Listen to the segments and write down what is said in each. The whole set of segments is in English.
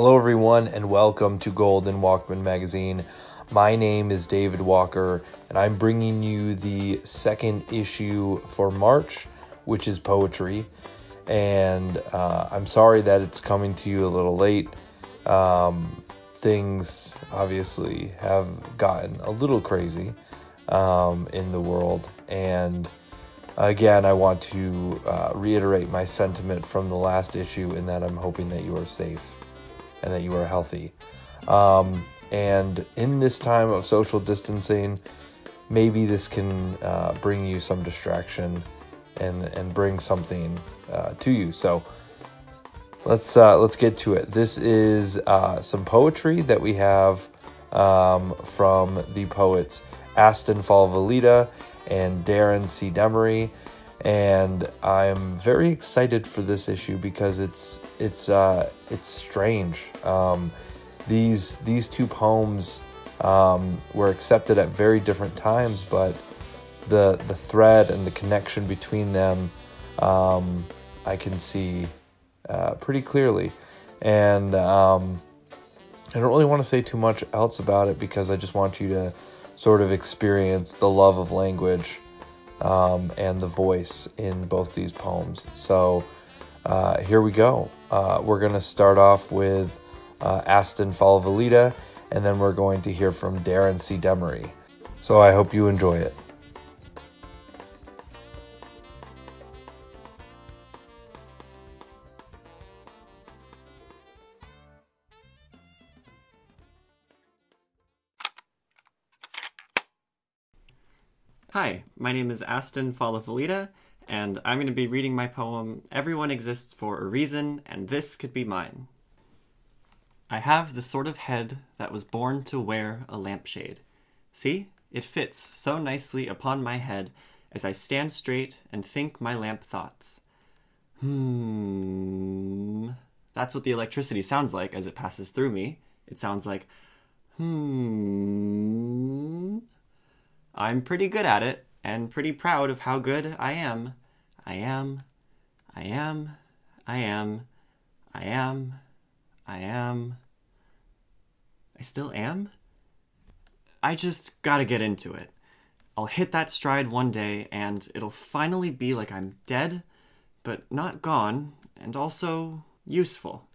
Hello, everyone, and welcome to Golden Walkman Magazine. My name is David Walker, and I'm bringing you the second issue for March, which is poetry. And uh, I'm sorry that it's coming to you a little late. Um, things obviously have gotten a little crazy um, in the world. And again, I want to uh, reiterate my sentiment from the last issue in that I'm hoping that you are safe and that you are healthy. Um, and in this time of social distancing, maybe this can uh, bring you some distraction and and bring something uh, to you. So let's uh, let's get to it. This is uh, some poetry that we have um, from the poets Asten Fallavollita and Darren C. Demaree. And I'm very excited for this issue because it's it's uh, it's strange. Um, these these two poems um, were accepted at very different times, but the the thread and the connection between them um, I can see uh, pretty clearly, and um, I don't really want to say too much else about it because I just want you to sort of experience the love of language um, and the voice in both these poems. So uh, here we go. Uh, we're going to start off with uh, Asten Fallavollita, and then we're going to hear from Darren C. Demaree. So I hope you enjoy it. Hi, my name is Asten Fallavollita, and I'm going to be reading my poem Everyone Exists for a Reason, and This Could Be Mine. I have the sort of head that was born to wear a lampshade. See, it fits so nicely upon my head as I stand straight and think my lamp thoughts. Hmm. That's what the electricity sounds like as it passes through me. It sounds like, hmm. I'm pretty good at it and pretty proud of how good I am. I am, I am, I am, I am, I am. I still am? I just gotta get into it. I'll hit that stride one day and it'll finally be like I'm dead, but not gone, and also useful.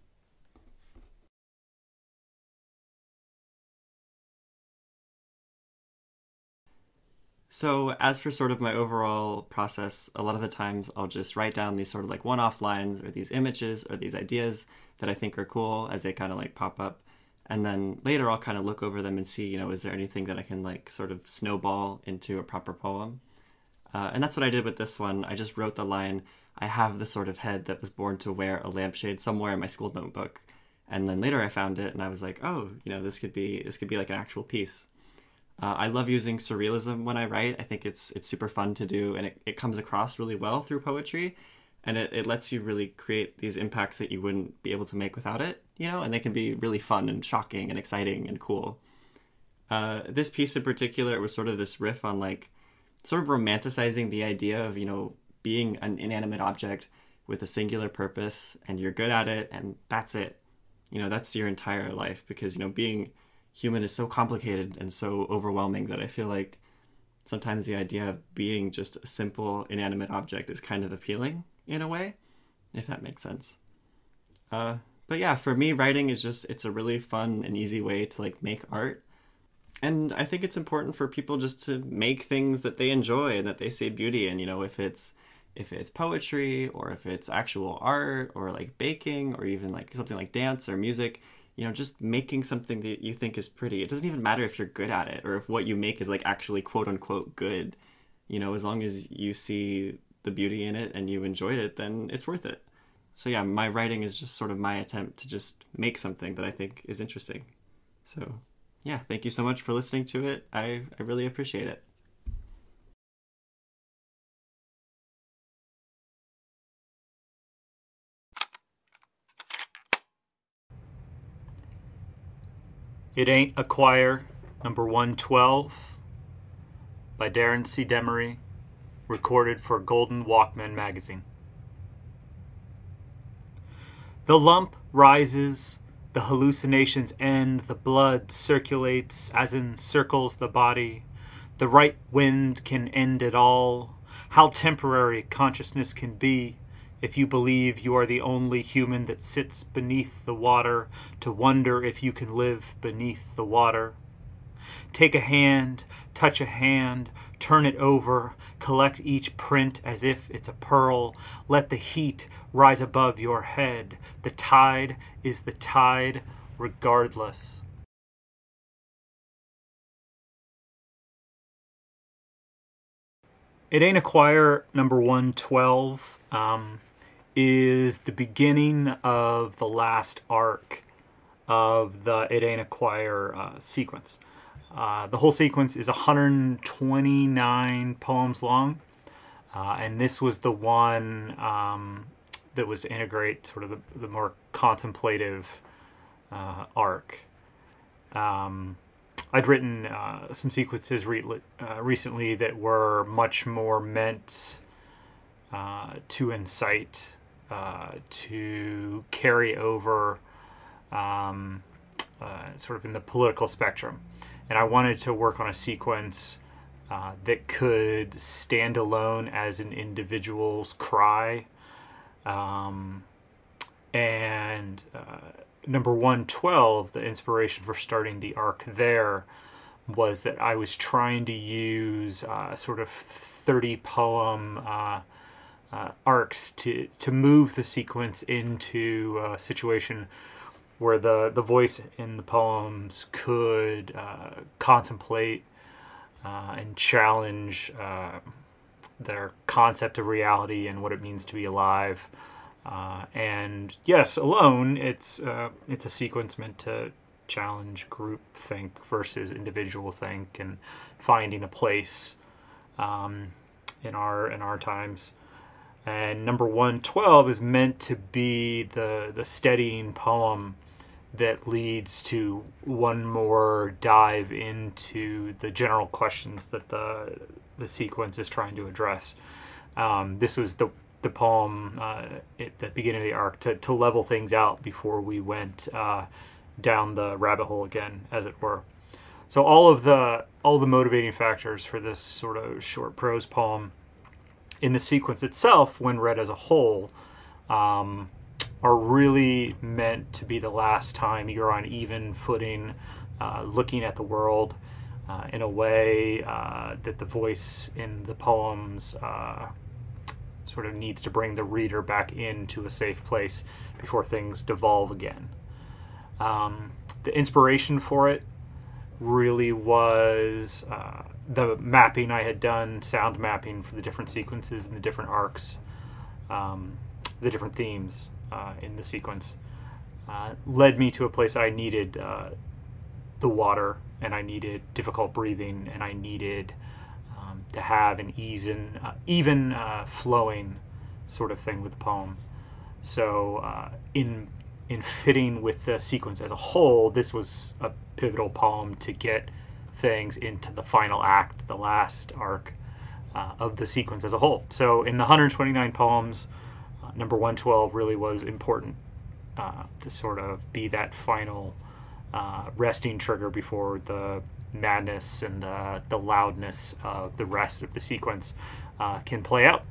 So, as for sort of my overall process, a lot of the times I'll just write down these sort of like one off lines or these images or these ideas that I think are cool as they kind of like pop up. And then later I'll kind of look over them and see, you know, is there anything that I can like sort of snowball into a proper poem? Uh, and that's what I did with this one. I just wrote the line, I have the sort of head that was born to wear a lampshade somewhere in my school notebook. And then later I found it and I was like, oh, you know, this could be this could be like an actual piece. Uh, I love using surrealism when I write. I think it's it's super fun to do, and it, it comes across really well through poetry, and it, it lets you really create these impacts that you wouldn't be able to make without it, you know, and they can be really fun and shocking and exciting and cool. Uh, this piece in particular, it was sort of this riff on like sort of romanticizing the idea of you know being an inanimate object with a singular purpose, and you're good at it, and that's it. You know, that's your entire life because you know being human is so complicated and so overwhelming that I feel like sometimes the idea of being just a simple inanimate object is kind of appealing in a way, if that makes sense. Uh, but yeah, for me, writing is just it's a really fun and easy way to like make art. And I think it's important for people just to make things that they enjoy and that they see beauty in. You know, if it's if it's poetry or if it's actual art or like baking or even like something like dance or music, you know, just making something that you think is pretty. It doesn't even matter if you're good at it or if what you make is like actually quote unquote good. You know, as long as you see the beauty in it and you enjoyed it, then it's worth it. So yeah, my writing is just sort of my attempt to just make something that I think is interesting. So yeah, thank you so much for listening to it. I, I really appreciate it. It Ain't a Choir, number 112, by Darren C. Demaree, recorded for Golden Walkman magazine. The lump rises The hallucinations end, the blood circulates as encircles the body. The right wind can end it all. How temporary consciousness can be if you believe you are the only human that sits beneath the water to wonder if you can live beneath the water. Take a hand, touch a hand, turn it over, collect each print as if it's a pearl. Let the heat rise above your head. The tide is the tide regardless. It Ain't a Choir number 112 um, is the beginning of the last arc of the It Ain't a Choir uh, sequence. Uh, the whole sequence is 129 poems long, uh, and this was the one um, that was to integrate sort of the, the more contemplative uh, arc. Um, I'd written uh, some sequences re- uh, recently that were much more meant to incite, to carry over, um, sort of in the political spectrum and I wanted to work on a sequence uh, that could stand alone as an individual's cry. Um, and uh, number 112, the inspiration for starting the arc there was that I was trying to use uh, sort of 30 poem uh, arcs to, to move the sequence into a situation where the, the voice in the poems could uh, contemplate uh, and challenge uh, their concept of reality and what it means to be alive. Uh, and yes, alone, it's uh, it's a sequence meant to challenge group think versus individual think and finding a place um, in our in our times and number 112 is meant to be the the steadying poem that leads to one more dive into the general questions that the the sequence is trying to address. Um, this was the the poem uh, at the beginning of the arc to, to level things out before we went uh, down the rabbit hole again, as it were. So all of the all the motivating factors for this sort of short prose poem in the sequence itself, when read as a whole, um, are really meant to be the last time you're on even footing uh, looking at the world uh, in a way uh, that the voice in the poems uh, sort of needs to bring the reader back into a safe place before things devolve again. Um, the inspiration for it really was uh, the mapping I had done, sound mapping for the different sequences and the different arcs, um, the different themes uh, in the sequence uh, led me to a place I needed uh, the water and I needed difficult breathing and I needed um, to have an even, uh, even uh, flowing sort of thing with the poem. So in in fitting with the sequence as a whole, this was a pivotal poem to get things into the final act, the last arc uh, of the sequence as a whole. So in the 129 poems, number 112 really was important uh, to sort of be that final uh, resting trigger before the madness and the, the loudness of the rest of the sequence uh, can play out.